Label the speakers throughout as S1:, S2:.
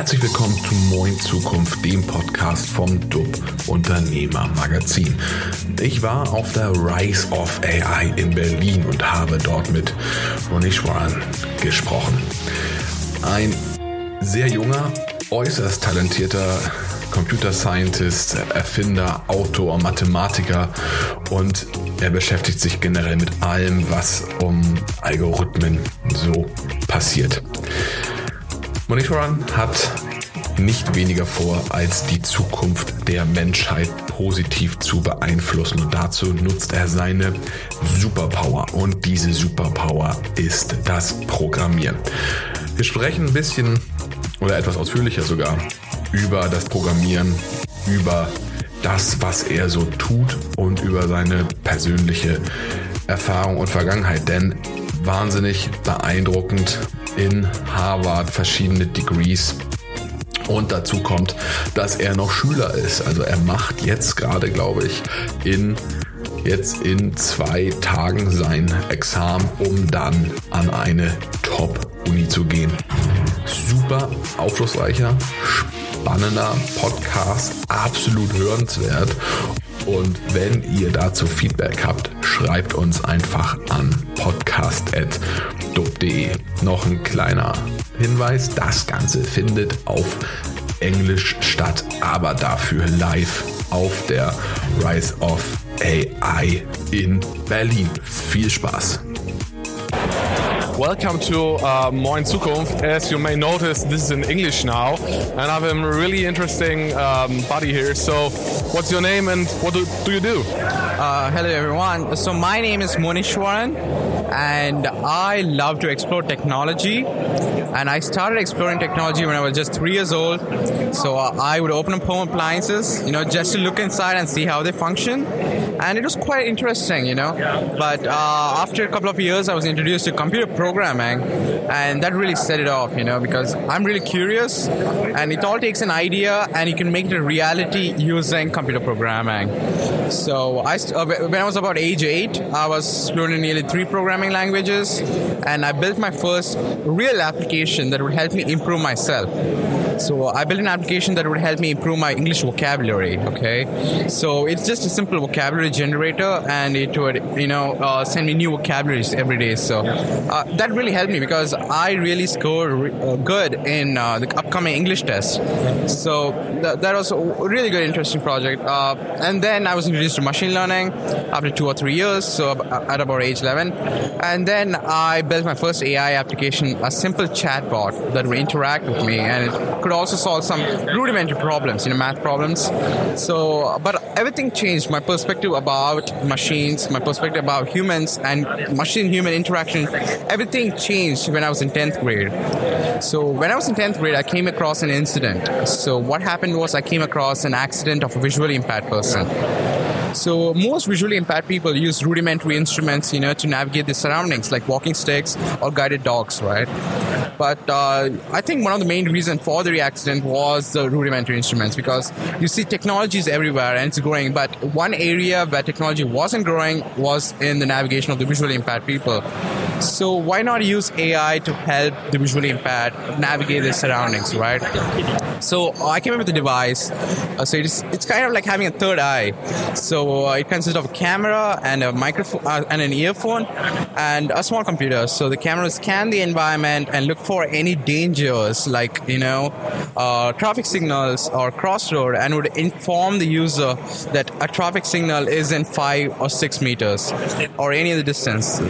S1: Herzlich willkommen zu Moin Zukunft, dem Podcast vom DUB Unternehmer Magazin. Ich war auf der Rise of AI in Berlin und habe dort mit Monishwaran gesprochen. Ein sehr junger, äußerst talentierter Computer Scientist, Erfinder, Autor, Mathematiker und er beschäftigt sich generell mit allem, was um Algorithmen so passiert. Monitoran hat nicht weniger vor, als die Zukunft der Menschheit positiv zu beeinflussen. Und dazu nutzt er seine Superpower. Und diese Superpower ist das Programmieren. Wir sprechen ein bisschen oder etwas ausführlicher sogar über das Programmieren, über das, was er so tut und über seine persönliche Erfahrung und Vergangenheit. Denn wahnsinnig beeindruckend in Harvard verschiedene Degrees. Und dazu kommt, dass er noch Schüler ist. Also er macht jetzt gerade, glaube ich, in jetzt in zwei Tagen sein Examen, um dann an eine Top-Uni zu gehen. Super aufschlussreicher, spannender Podcast, absolut hörenswert. Und wenn ihr dazu Feedback habt, schreibt uns einfach an podcast.dub.de. Noch ein kleiner Hinweis, das Ganze findet auf Englisch statt, aber dafür live auf der Rise of AI in Berlin. Viel Spaß!
S2: Welcome to uh, Moin Zukunft. As you may notice, this is in English now, and I have a really interesting um, buddy here. So, what's your name and what do, do you do?
S3: Uh, hello, everyone. So, my name is Monishwaran, and I love to explore technology. And I started exploring technology when I was just three years old. So, uh, I would open up home appliances, you know, just to look inside and see how they function. And it was quite interesting, you know. But uh, after a couple of years, I was introduced to computer programming, and that really set it off, you know, because I'm really curious, and it all takes an idea, and you can make it a reality using computer programming. So I, uh, when I was about age eight, I was in nearly three programming languages, and I built my first real application that would help me improve myself. So I built an application that would help me improve my English vocabulary. Okay, so it's just a simple vocabulary generator, and it would you know uh, send me new vocabularies every day. So uh, that really helped me because I really scored re- uh, good in uh, the upcoming English test. So th- that was a really good, interesting project. Uh, and then I was introduced to machine learning after two or three years, so at about age 11. And then I built my first AI application, a simple chatbot that would interact with me, and it could also solve some rudimentary problems, you know, math problems. So, but everything changed. My perspective about machines, my perspective about humans and machine-human interaction, everything changed when I was in 10th grade. So when I was in 10th grade, I came across an incident. So what happened was I came across an accident of a visually impaired person. So most visually impaired people use rudimentary instruments, you know, to navigate their surroundings, like walking sticks or guided dogs, right? But uh, I think one of the main reasons for the accident was the rudimentary instruments, because you see technology is everywhere and it's growing. But one area where technology wasn't growing was in the navigation of the visually impaired people. So why not use AI to help the visually impaired navigate their surroundings, right? So I came up with a device. Uh, so it's it's kind of like having a third eye. So uh, it consists of a camera and a microphone uh, and an earphone and a small computer. So the camera scan the environment and look for any dangers like you know uh, traffic signals or crossroad and would inform the user that a traffic signal is in five or six meters or any other distance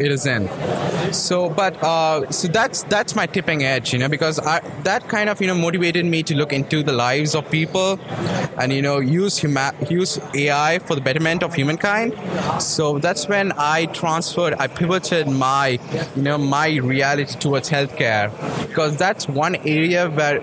S3: it is in. So, but uh, so that's that's my tipping edge, you know, because I, that kind of you know motivated me to look into the lives of people, and you know use huma- use AI for the betterment of humankind. So that's when I transferred, I pivoted my you know my reality towards healthcare, because that's one area where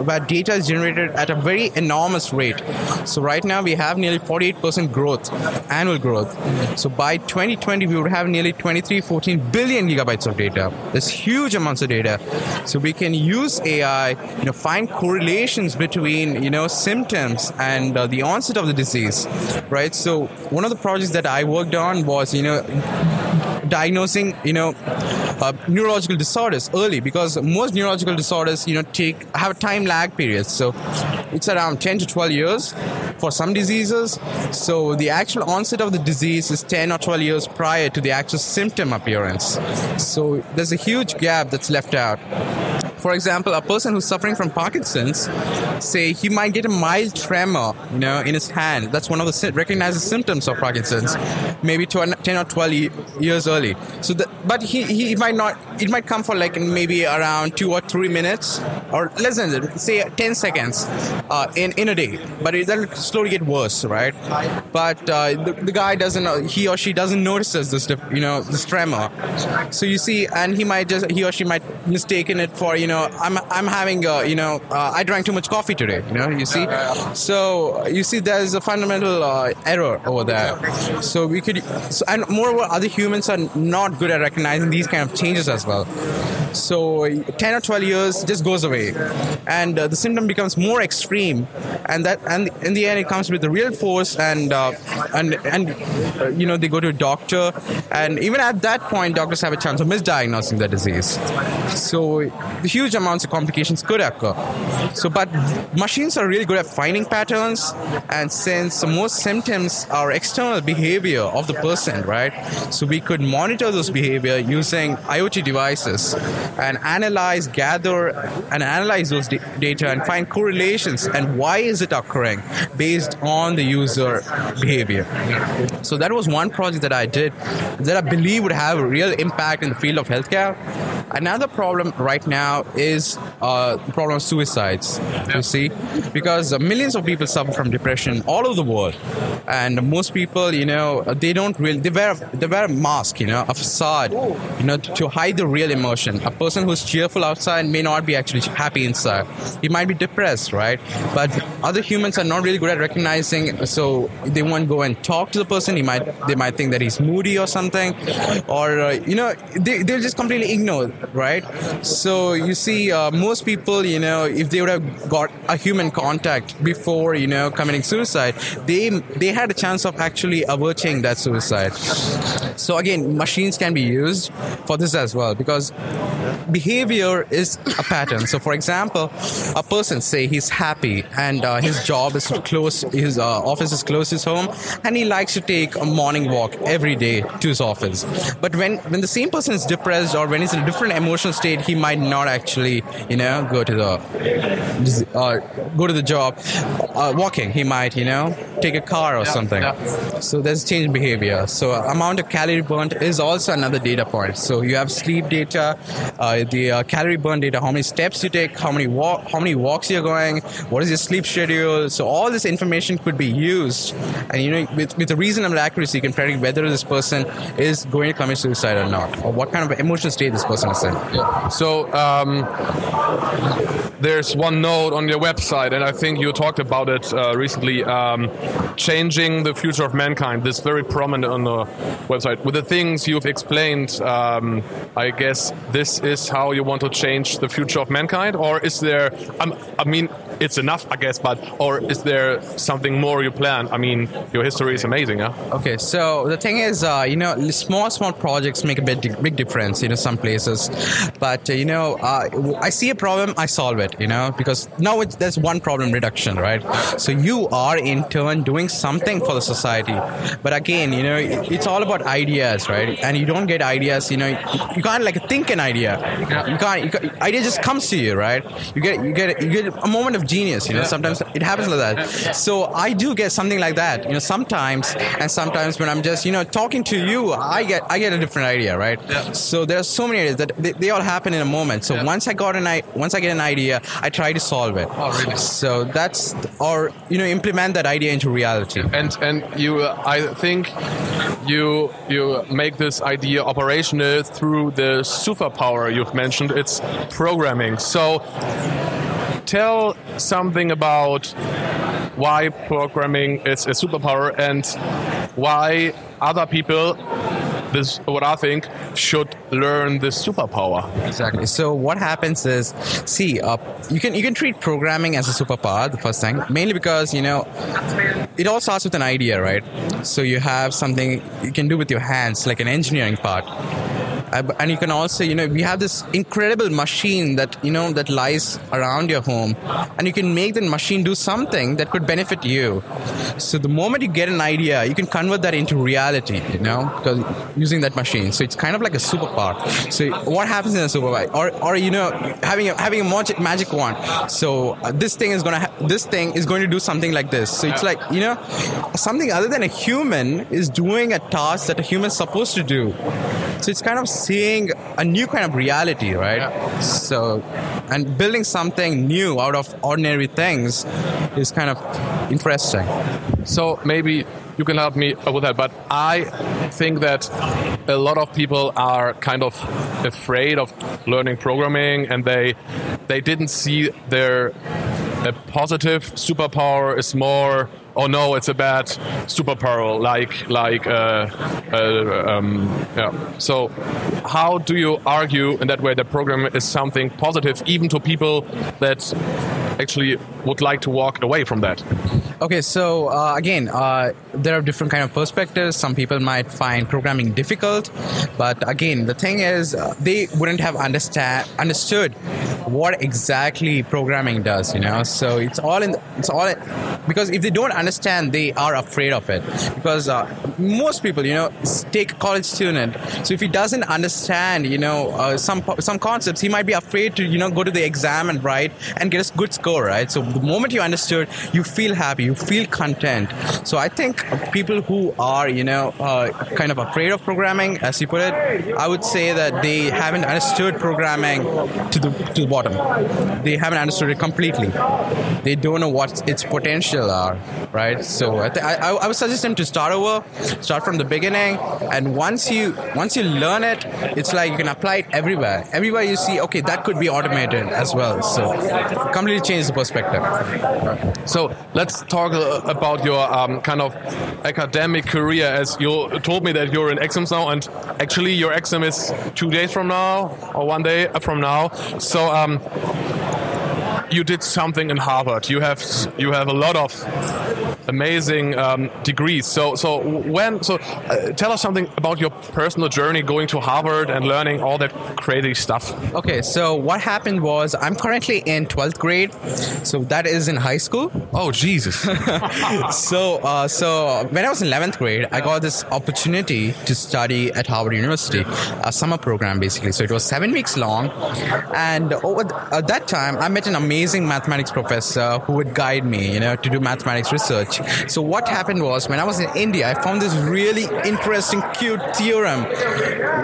S3: where data is generated at a very enormous rate. So right now we have nearly 48% growth, annual growth. So by 2020 we would have nearly 23, 14 billion gigabytes of data. There's huge amounts of data. So we can use AI, you know, find correlations between, you know, symptoms and uh, the onset of the disease, right? So one of the projects that I worked on was, you know, diagnosing, you know, uh, neurological disorders early because most neurological disorders, you know, take have a time lag period. So it's around 10 to 12 years for some diseases. So the actual onset of the disease is 10 or 12 years prior to the actual symptom appearance. So there's a huge gap that's left out. For example, a person who's suffering from Parkinson's, say he might get a mild tremor, you know, in his hand. That's one of the recognized symptoms of Parkinson's, maybe 10 or 12 years early. So, the, but he, he might not. It might come for like maybe around two or three minutes, or less than say 10 seconds uh, in in a day. But it'll slowly get worse, right? But uh, the, the guy doesn't, he or she doesn't notice this, you know, this tremor. So you see, and he might just, he or she might mistaken it for, you know, I'm I'm having a, you know uh, I drank too much coffee today. You know, you see. So you see, there's a fundamental uh, error over there. So we could, so, and moreover, other humans are not good at recognizing these kind of changes as well. So 10 or 12 years just goes away, and uh, the symptom becomes more extreme, and that and in the end it comes with the real force, and uh, and and uh, you know they go to a doctor, and even at that point, doctors have a chance of misdiagnosing the disease. So the huge amounts of complications could occur. So, but machines are really good at finding patterns, and since most symptoms are external behavior of the person, right? So we could monitor those behavior using IoT devices and analyze, gather, and analyze those data and find correlations and why is it occurring based on the user behavior. So that was one project that I did that I believe would have a real impact in the field of healthcare. Another problem right now is uh, the problem of suicides. Yeah. You see, because millions of people suffer from depression all over the world, and most people, you know, they don't really they wear they wear a mask, you know, a facade, you know, to, to hide the real emotion. A person who's cheerful outside may not be actually happy inside. He might be depressed, right? But other humans are not really good at recognizing, so they won't go and talk to the person. He might they might think that he's moody or something, or uh, you know, they they'll just completely ignore right? So you see, uh, most people, you know, if they would have got a human contact before, you know, committing suicide, they they had a chance of actually averting that suicide. So again, machines can be used for this as well because behavior is a pattern. So, for example, a person say he's happy and uh, his job is close, his uh, office is close to his home, and he likes to take a morning walk every day to his office. But when when the same person is depressed or when he's in a different emotional state, he might not actually, you know, go to the uh, go to the job uh, walking. He might, you know, take a car or yeah, something. Yeah. So there's change in behavior. So amount of calorie burnt is also another data point. So you have sleep data, uh, the uh, calorie burn data, how many steps you take, how many walk, how many walks you're going, what is your sleep schedule. So all this information could be used, and you know, with, with a reasonable accuracy, you can predict whether this person is going to commit suicide or not, or what kind of emotional state this person is
S2: Yeah. So um, there's one note on your website, and I think you talked about it uh, recently. Um, changing the future of mankind. This very prominent on the website with the things you've explained. Um, I guess this is how you want to change the future of mankind, or is there? Um, I mean, it's enough, I guess. But or is there something more you plan? I mean, your history is amazing, yeah.
S3: Okay, so the thing is, uh, you know, small small projects make a big big difference. You know, some places, but uh, you know, uh, I see a problem, I solve it. You know, because now it's, there's one problem reduction, right? So you are in turn doing something for the society. But again, you know, it's all about ideas, right? And you don't get ideas. You know, you can't like think an idea. You can't. You can't idea just comes to you, right? You get you get you get a moment of genius. You know, sometimes it happens like that. So I do get something like that. You know, sometimes and sometimes when I'm just you know talking to you, I get I get a different idea, right? So there are so many ideas that they, they all happen in a moment. So yeah. once I got an I once I get an idea, I try to solve it.
S2: Oh, really?
S3: So that's or you know implement that idea into reality.
S2: And and you, uh, I think you you make this idea operational through the superpower you've mentioned. It's programming. So tell something about why programming is a superpower and why other people this what I think should learn this superpower.
S3: Exactly. So what happens is, see, uh, you can you can treat programming as a superpower. The first thing, mainly because you know, it all starts with an idea, right? So you have something you can do with your hands, like an engineering part and you can also, you know, we have this incredible machine that, you know, that lies around your home and you can make the machine do something that could benefit you. So the moment you get an idea, you can convert that into reality, you know, because using that machine. So it's kind of like a superpower. So what happens in a superpower? Or, or you know, having a, having a magic, magic wand. So uh, this thing is going to, ha- this thing is going to do something like this. So it's like, you know, something other than a human is doing a task that a human's supposed to do. So it's kind of seeing a new kind of reality, right? So, and building something new out of ordinary things is kind of interesting.
S2: So maybe you can help me with that. But I think that a lot of people are kind of afraid of learning programming, and they they didn't see their a positive superpower is more oh no, it's a bad superpower, like like uh, uh, um, yeah. So how do you argue in that way that program is something positive, even to people that actually would like to walk away from that?
S3: Okay, so uh, again, uh, there are different kind of perspectives. Some people might find programming difficult, but again, the thing is, uh, they wouldn't have understand understood what exactly programming does. You know, so it's all in. It's all in, because if they don't understand, they are afraid of it. Because uh, most people, you know, take a college student. So if he doesn't understand, you know, uh, some some concepts, he might be afraid to you know go to the exam and write and get a good score, right? So the moment you understood, you feel happy you feel content. So I think people who are, you know, uh, kind of afraid of programming, as you put it, I would say that they haven't understood programming to the to the bottom. They haven't understood it completely. They don't know what its potential are, right? So I, th- I, I would suggest them to start over, start from the beginning, and once you once you learn it, it's like you can apply it everywhere. Everywhere you see, okay, that could be automated as well. So completely change the perspective.
S2: So let's talk talk about your um, kind of academic career as you told me that you're in exams now and actually your exam is two days from now or one day from now so um, you did something in Harvard. You have you have a lot of amazing um, degrees. So so when so uh, tell us something about your personal journey going to Harvard and learning all that crazy stuff.
S3: Okay, so what happened was I'm currently in 12th grade, so that is in high school.
S2: Oh Jesus!
S3: so uh, so when I was in 11th grade, I got this opportunity to study at Harvard University, a summer program basically. So it was seven weeks long, and over th- at that time I met an amazing amazing mathematics professor who would guide me, you know, to do mathematics research. So what happened was when I was in India, I found this really interesting, cute theorem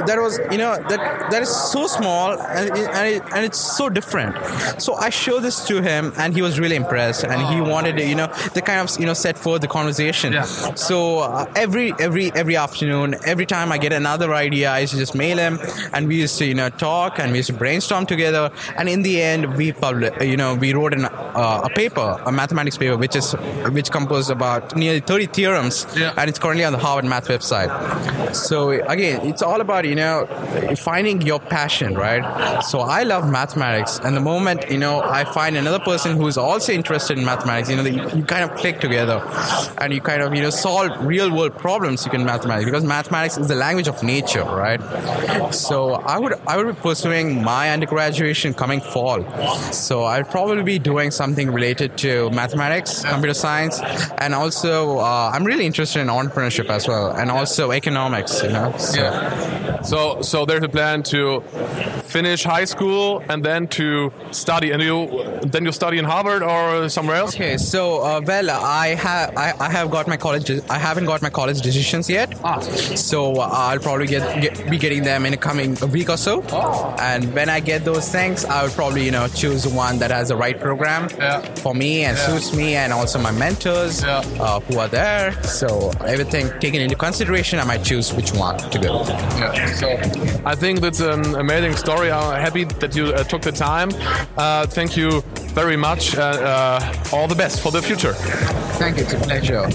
S3: that was, you know, that that is so small and, and, it, and it's so different. So I showed this to him, and he was really impressed, and he wanted to, you know, the kind of, you know, set forth the conversation. Yeah. So uh, every every every afternoon, every time I get another idea, I used to just mail him, and we used to, you know, talk and we used to brainstorm together, and in the end, we published, you know know, we wrote an, uh, a paper, a mathematics paper, which is which composed about nearly 30 theorems, yeah. and it's currently on the Harvard Math website. So again, it's all about you know finding your passion, right? So I love mathematics, and the moment you know I find another person who is also interested in mathematics, you know, you, kind of click together, and you kind of you know solve real world problems you can mathematics because mathematics is the language of nature, right? So I would I would be pursuing my undergraduate coming fall. So I'd probably be doing something related to mathematics, computer science, and also uh, I'm really interested in entrepreneurship as well, and also economics. You know.
S2: So. Yeah. So so there's a plan to finish high school and then to study, and you then you study in Harvard or somewhere else.
S3: Okay. So uh, well, I have I, I, have got my college. I haven't got my college decisions yet. Ah. So uh, I'll probably get, get, be getting them in a coming week or so. Oh. And when I get those things, I will probably you know choose one that has the right program yeah. for me and yeah. suits me and also my mentors yeah. uh, who are there. So everything taken into consideration, I might choose which one to go.
S2: Yeah. So I think that's an amazing story. I'm happy that you uh, took the time. Uh, thank you very much. Uh, uh, all the best for the future.
S3: Thank you. It's a pleasure.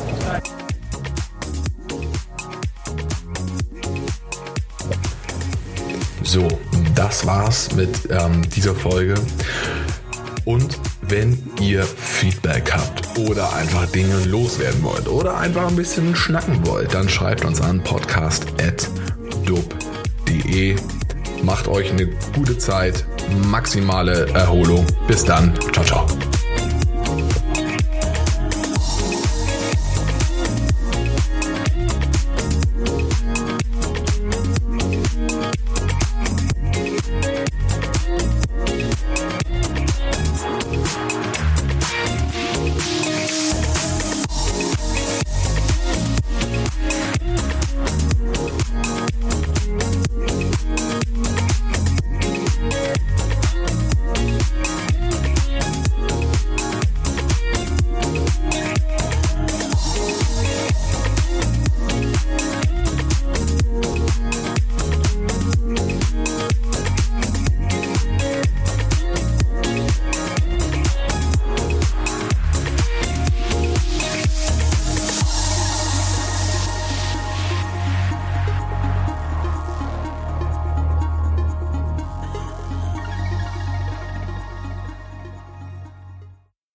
S1: So, das war's mit ähm, dieser Folge. Und wenn ihr Feedback habt oder einfach Dinge loswerden wollt oder einfach ein bisschen schnacken wollt, dann schreibt uns an podcast.dub.de Macht euch eine gute Zeit, maximale Erholung. Bis dann. Ciao, ciao.